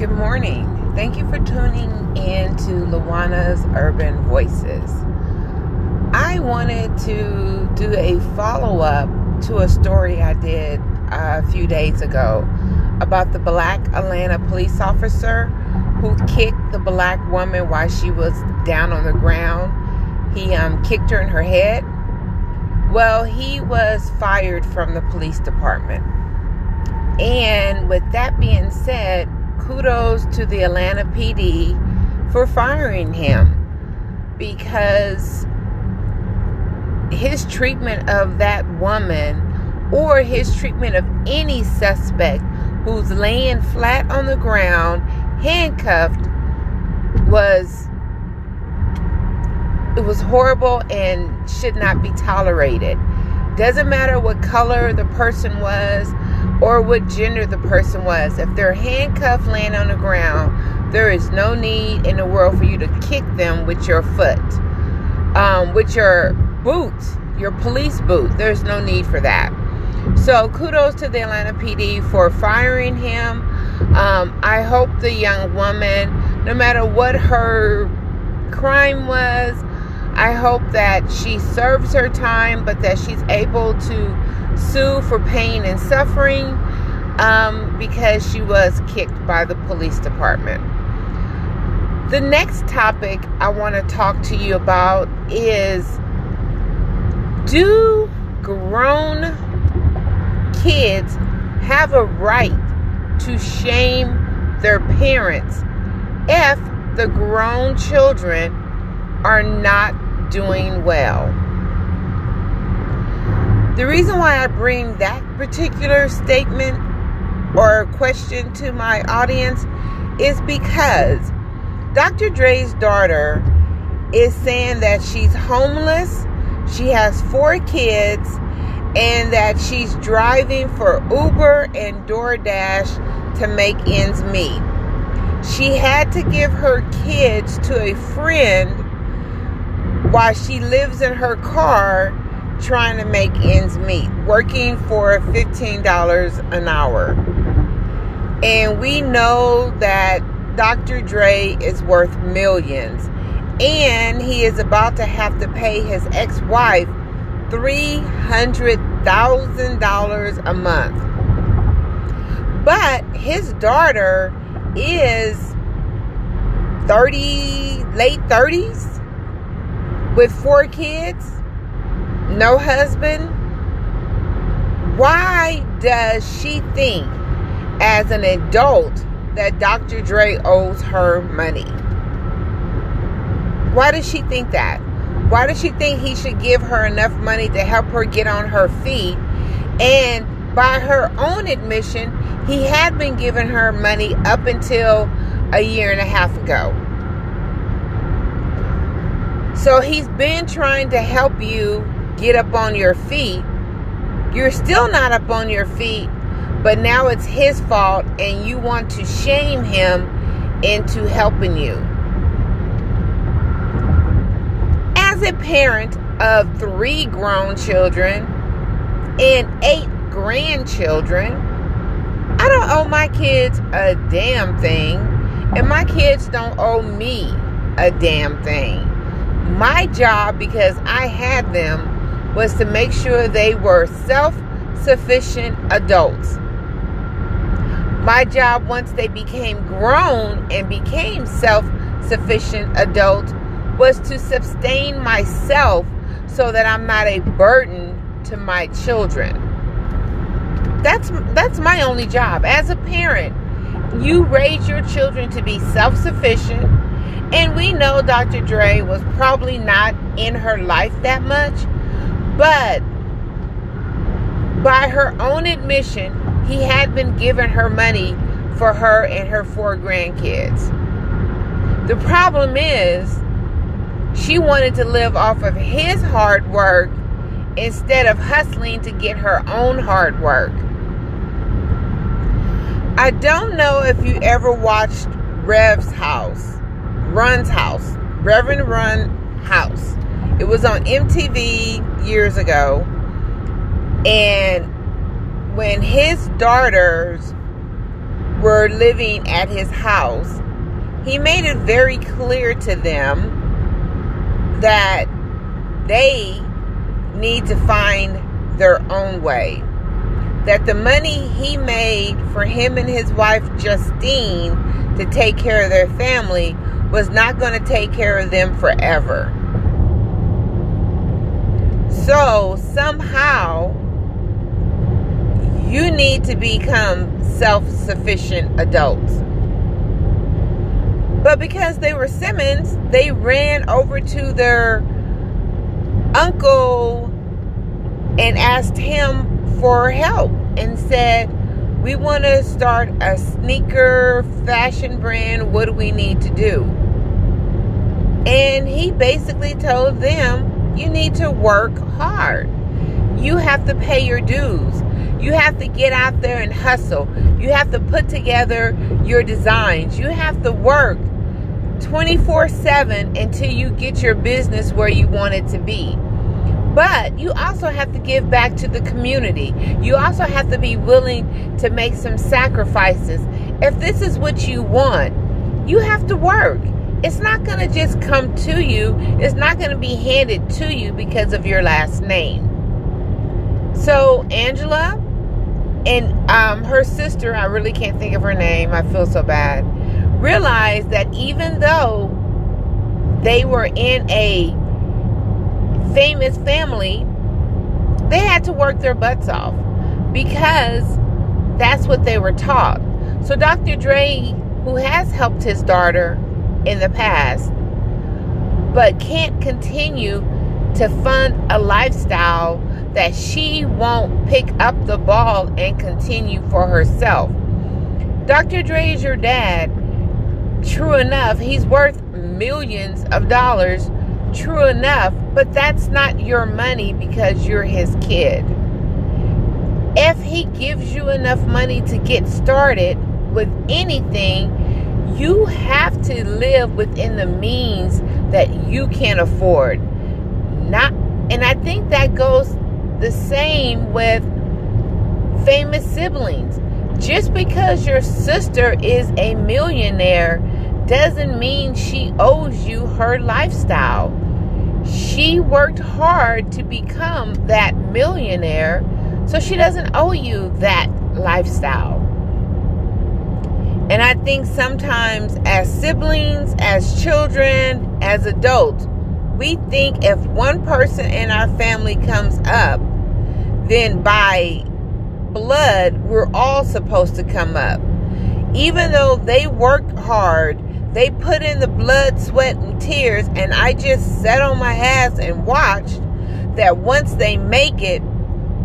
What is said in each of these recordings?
Good morning. Thank you for tuning in to Lawona's Urban Voices. I wanted to do a follow up to a story I did a few days ago about the black Atlanta police officer who kicked the black woman while she was down on the ground. He um, kicked her in her head. Well, he was fired from the police department. And with that being said, kudos to the Atlanta PD for firing him because his treatment of that woman or his treatment of any suspect who's laying flat on the ground, handcuffed, was it was horrible and should not be tolerated. Doesn't matter what color the person was or what gender the person was. If they're handcuffed laying on the ground, there is no need in the world for you to kick them with your foot, um, with your boot, your police boot. There's no need for that. So kudos to the Atlanta PD for firing him. Um, I hope the young woman, no matter what her crime was, I hope that she serves her time, but that she's able to sue for pain and suffering um, because she was kicked by the police department. The next topic I want to talk to you about is do grown kids have a right to shame their parents if the grown children are not doing well. The reason why I bring that particular statement or question to my audience is because Dr. Dre's daughter is saying that she's homeless, she has four kids, and that she's driving for Uber and DoorDash to make ends meet. She had to give her kids to a friend while she lives in her car trying to make ends meet, working for $15 an hour. And we know that Dr. Dre is worth millions. And he is about to have to pay his ex wife $300,000 a month. But his daughter is 30, late 30s with four kids, no husband, why does she think as an adult that Dr. Dre owes her money? Why does she think that? Why does she think he should give her enough money to help her get on her feet? And by her own admission, he had been giving her money up until a year and a half ago. So he's been trying to help you get up on your feet. You're still not up on your feet, but now it's his fault, and you want to shame him into helping you. As a parent of three grown children and eight grandchildren, I don't owe my kids a damn thing, and my kids don't owe me a damn thing my job, because I had them, was to make sure they were self sufficient adults. My job, once they became grown and became self sufficient adults, was to sustain myself so that I'm not a burden to my children. That's that's my only job as a parent. You raise your children to be self-sufficient and we know Dr. Dre was probably not in her life that much, but by her own admission, he had been giving her money for her and her four grandkids. The problem is, she wanted to live off of his hard work instead of hustling to get her own hard work. I don't know if you ever watched Rev's House. Run's house, Reverend Run house. It was on MTV years ago. And when his daughters were living at his house, he made it very clear to them that they need to find their own way. That the money he made for him and his wife Justine to take care of their family was not going to take care of them forever. So somehow you need to become self sufficient adults. But because they were Simmons, they ran over to their uncle and asked him for help and said, We want to start a sneaker fashion brand. What do we need to do? And he basically told them, You need to work hard. You have to pay your dues. You have to get out there and hustle. You have to put together your designs. You have to work 24 7 until you get your business where you want it to be. But you also have to give back to the community. You also have to be willing to make some sacrifices. If this is what you want, you have to work. It's not going to just come to you, it's not going to be handed to you because of your last name. So, Angela and um, her sister, I really can't think of her name, I feel so bad, realized that even though they were in a famous family, they had to work their butts off because that's what they were taught. So Dr. Dre, who has helped his daughter in the past, but can't continue to fund a lifestyle that she won't pick up the ball and continue for herself. Dr. Dre is your dad. True enough, he's worth millions of dollars True enough, but that's not your money because you're his kid. If he gives you enough money to get started with anything, you have to live within the means that you can afford. Not and I think that goes the same with famous siblings. Just because your sister is a millionaire doesn't mean she owes you her lifestyle. She worked hard to become that millionaire, so she doesn't owe you that lifestyle. And I think sometimes, as siblings, as children, as adults, we think if one person in our family comes up, then by blood, we're all supposed to come up. Even though they worked hard they put in the blood, sweat, and tears, and I just sat on my ass and watched that once they make it,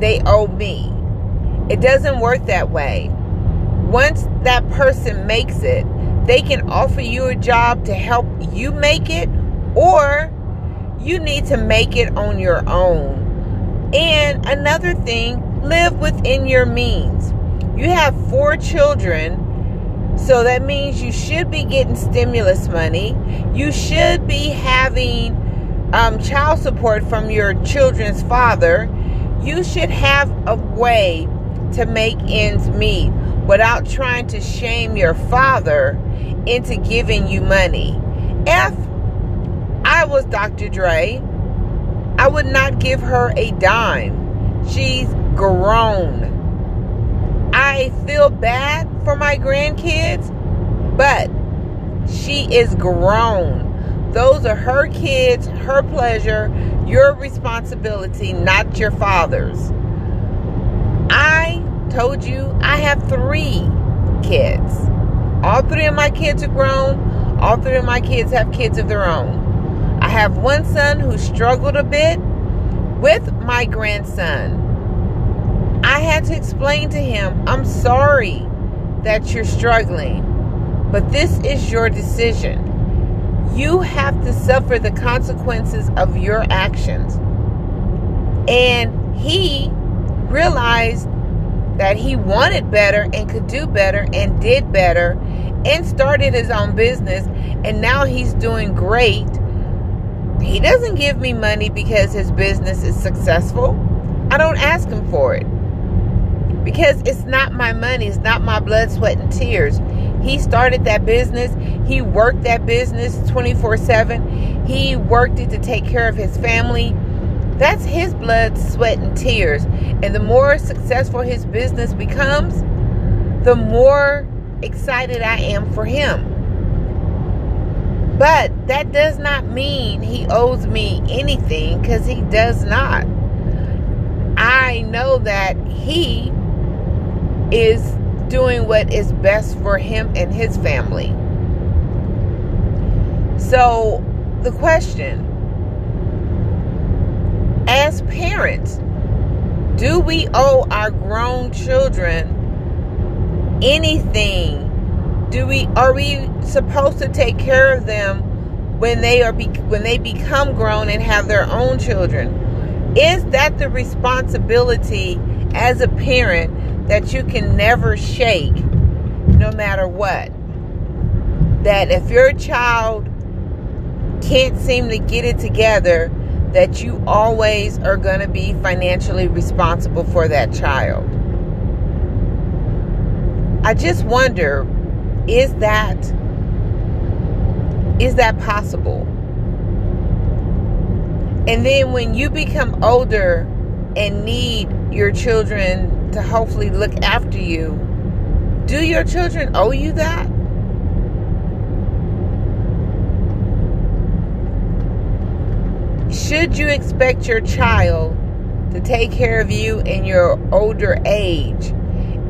they owe me. It doesn't work that way. Once that person makes it, they can offer you a job to help you make it, or you need to make it on your own. And another thing, live within your means. You have four children so that means you should be getting stimulus money. You should be having um, child support from your children's father. You should have a way to make ends meet without trying to shame your father into giving you money. If I was Dr. Dre, I would not give her a dime. She's grown. I feel bad for my grandkids, but she is grown. Those are her kids, her pleasure, your responsibility, not your father's. Told you I have three kids. All three of my kids are grown. All three of my kids have kids of their own. I have one son who struggled a bit with my grandson I had to explain to him, I'm sorry that you're struggling, but this is your decision. You have to suffer the consequences of your actions. And he realized that he wanted better and could do better and did better and started his own business. And now he's doing great. He doesn't give me money because his business is successful. I don't ask him for it. because it's not my money, it's not my blood, sweat, and tears. He started that business. He worked that business 24 7. He worked it to take care of his family. That's his blood, sweat, and tears. And the more successful his business becomes, the more excited I am for him. But that does not mean he owes me anything because he does not. I know that he is doing what is best for him and his family. So, the question as parents, do we owe our grown children anything? Do we are we supposed to take care of them when they are be, when they become grown and have their own children? Is that the responsibility as a parent that you can never shake no matter what? That if your child can't seem to get it together, that you always are going to be financially responsible for that child. I just wonder is that is that possible? And then when you become older and need your children to hopefully look after you, do your children owe you that? Should you expect your child to take care of you in your older age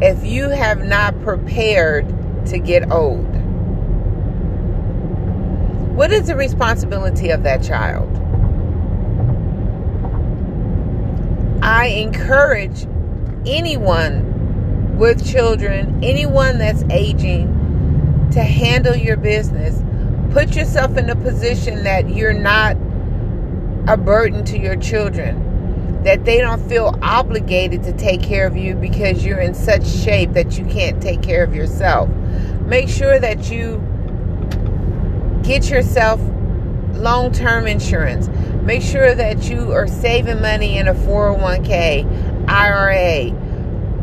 if you have not prepared to get old? What is the responsibility of that child? I encourage anyone with children, anyone that's aging, to handle your business. Put yourself in a position that you're not a burden to your children, that they don't feel obligated to take care of you because you're in such shape that you can't take care of yourself. Make sure that you get yourself long term insurance. Make sure that you are saving money in a 401k, IRA,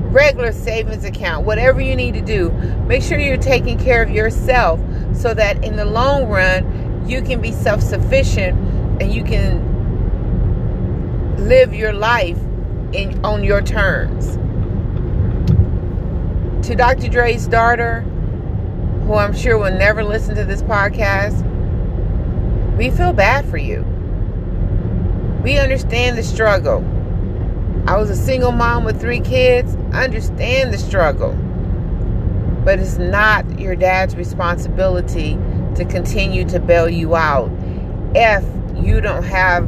regular savings account, whatever you need to do. Make sure you're taking care of yourself so that in the long run, you can be self sufficient and you can live your life in, on your terms. To Dr. Dre's daughter, who I'm sure will never listen to this podcast, we feel bad for you. We understand the struggle. I was a single mom with three kids. I understand the struggle. But it's not your dad's responsibility to continue to bail you out if you don't have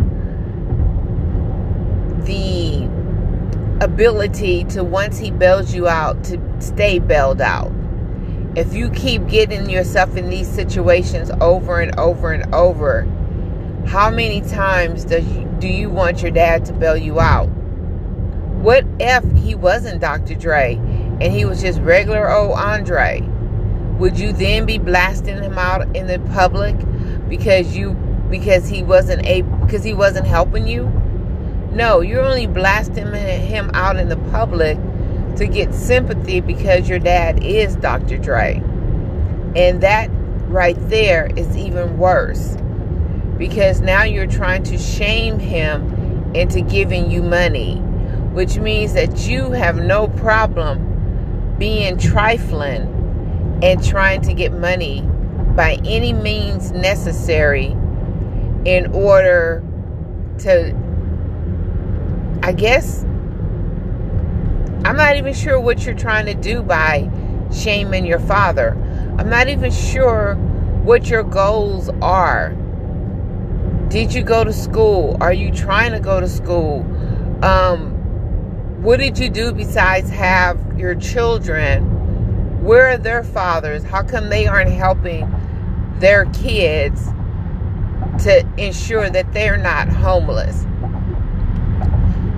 the ability to, once he bails you out, to stay bailed out if you keep getting yourself in these situations over and over and over, how many times does you, do you want your dad to bail you out? What if he wasn't Dr. Dre and he was just regular old Andre? Would you then be blasting him out in the public because you because he wasn't able because he wasn't helping you? No, you're only blasting him out in the public to get sympathy because your dad is Dr. Dre. And that right there is even worse because now you're trying to shame him into giving you money, which means that you have no problem being trifling and trying to get money by any means necessary in order to, I guess, I'm not even sure what you're trying to do by shaming your father. I'm not even sure what your goals are. Did you go to school? Are you trying to go to school? Um, what did you do besides have your children? Where are their fathers? How come they aren't helping their kids to ensure that they're not homeless?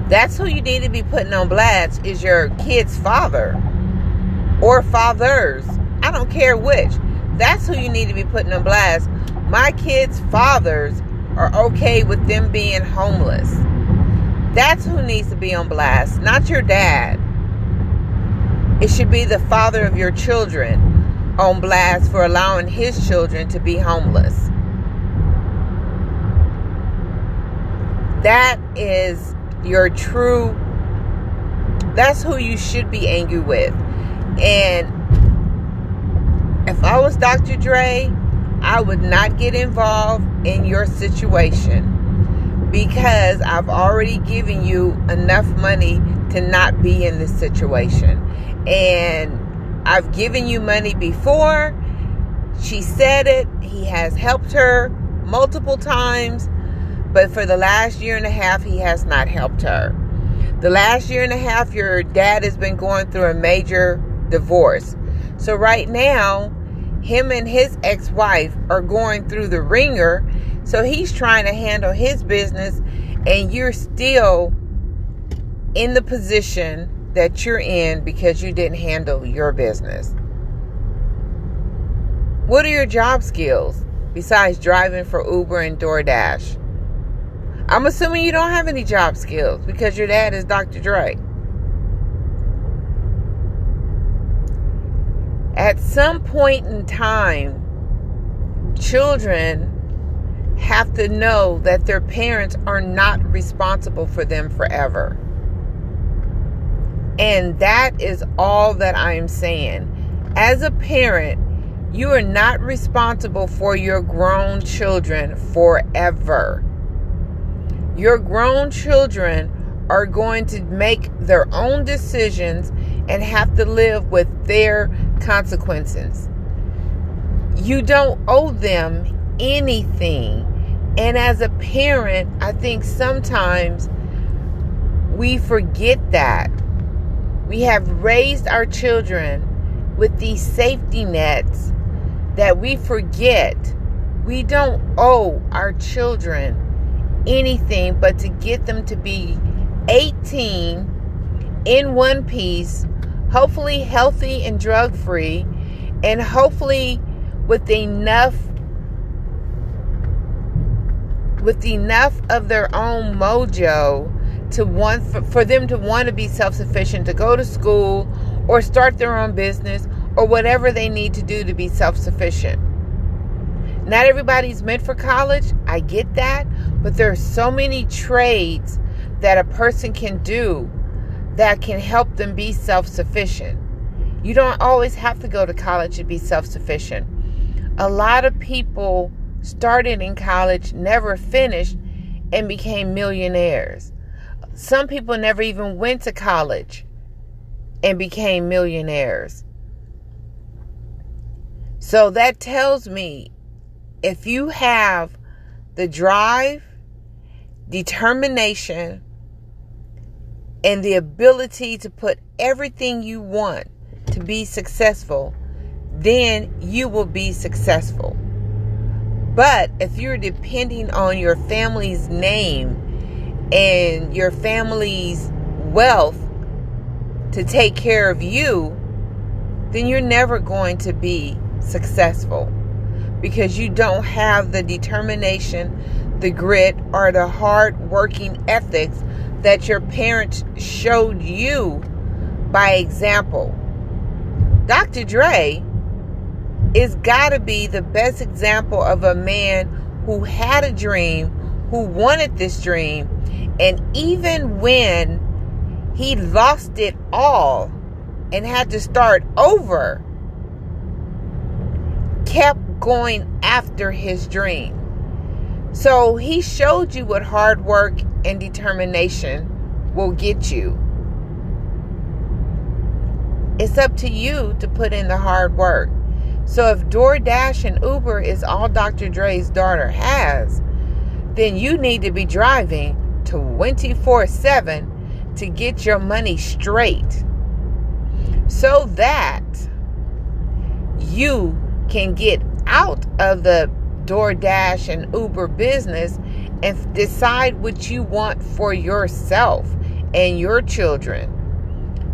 That's who you need to be putting on blast is your kid's father or fathers. I don't care which. That's who you need to be putting on blast. My kids' fathers are okay with them being homeless. That's who needs to be on blast, not your dad. It should be the father of your children on blast for allowing his children to be homeless. That is your true, that's who you should be angry with. And if I was Dr. Dre, I would not get involved in your situation because I've already given you enough money to not be in this situation. And I've given you money before. She said it. He has helped her multiple times. But for the last year and a half, he has not helped her. The last year and a half, your dad has been going through a major divorce. So right now, him and his ex-wife are going through the wringer. So he's trying to handle his business and you're still in the position that you're in because you didn't handle your business. What are your job skills besides driving for Uber and DoorDash? I'm assuming you don't have any job skills because your dad is Dr. Dre. At some point in time, children have to know that their parents are not responsible for them forever. And that is all that I'm saying. As a parent, you are not responsible for your grown children forever. Your grown children are going to make their own decisions and have to live with their consequences. You don't owe them anything. And as a parent, I think sometimes we forget that. We have raised our children with these safety nets that we forget. We don't owe our children anything but to get them to be 18 in one piece, hopefully healthy and drug free, and hopefully with enough with enough of their own mojo to want for, for them to want to be self-sufficient to go to school or start their own business or whatever they need to do to be self-sufficient. Not everybody's meant for college. I get that, but there are so many trades that a person can do that can help them be self sufficient. You don't always have to go to college to be self sufficient. A lot of people started in college, never finished, and became millionaires. Some people never even went to college and became millionaires. So that tells me if you have the drive, determination, and the ability to put everything you want to be successful, then you will be successful. But if you're depending on your family's name and your family's wealth to take care of you, then you're never going to be successful because you don't have the determination, the grit, or the hard working ethics that your parents showed you by example. Dr. Dre is got to be the best example of a man who had a dream, who wanted this dream, and even when he lost it all and had to start over, kept going after his dream. So he showed you what hard work and determination will get you. It's up to you to put in the hard work. So if DoorDash and Uber is all Dr. Dre's daughter has, then you need to be driving 24 7 to get your money straight so that you can get out of the DoorDash and Uber business and decide what you want for yourself and your children.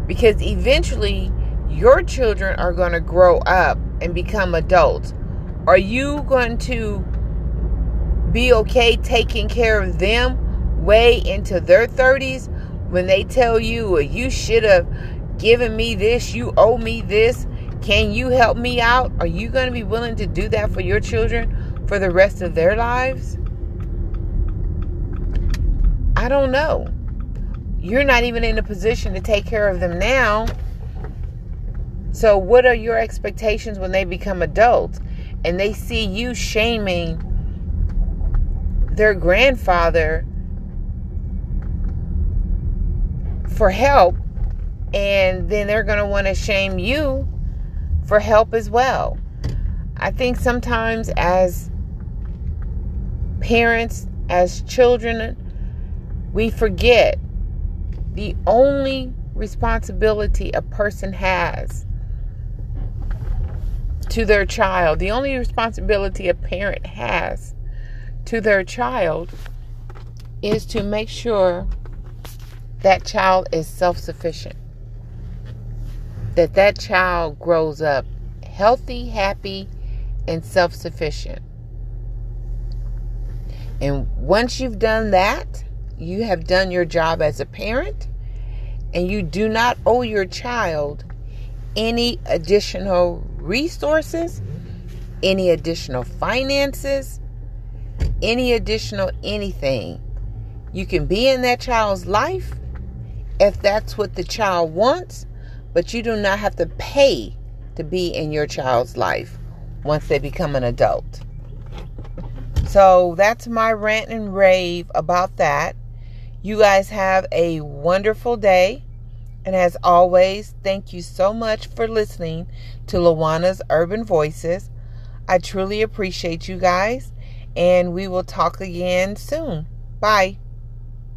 Because eventually, your children are going to grow up and become adults. Are you going to be okay taking care of them way into their 30s when they tell you, well, you should have given me this, you owe me this. Can you help me out? Are you going to be willing to do that for your children for the rest of their lives? I don't know. You're not even in a position to take care of them now. So, what are your expectations when they become adults and they see you shaming their grandfather for help? And then they're going to want to shame you for help as well. I think sometimes as parents, as children, we forget the only responsibility a person has to their child, the only responsibility a parent has to their child is to make sure that child is self sufficient. That that child grows up healthy, happy, and self sufficient. And once you've done that, you have done your job as a parent and you do not owe your child any additional resources, any additional finances, any additional anything. You can be in that child's life if that's what the child wants, but you do not have to pay to be in your child's life once they become an adult. So that's my rant and rave about that. You guys have a wonderful day. And as always, thank you so much for listening to Lawona's Urban Voices. I truly appreciate you guys, and we will talk again soon. Bye.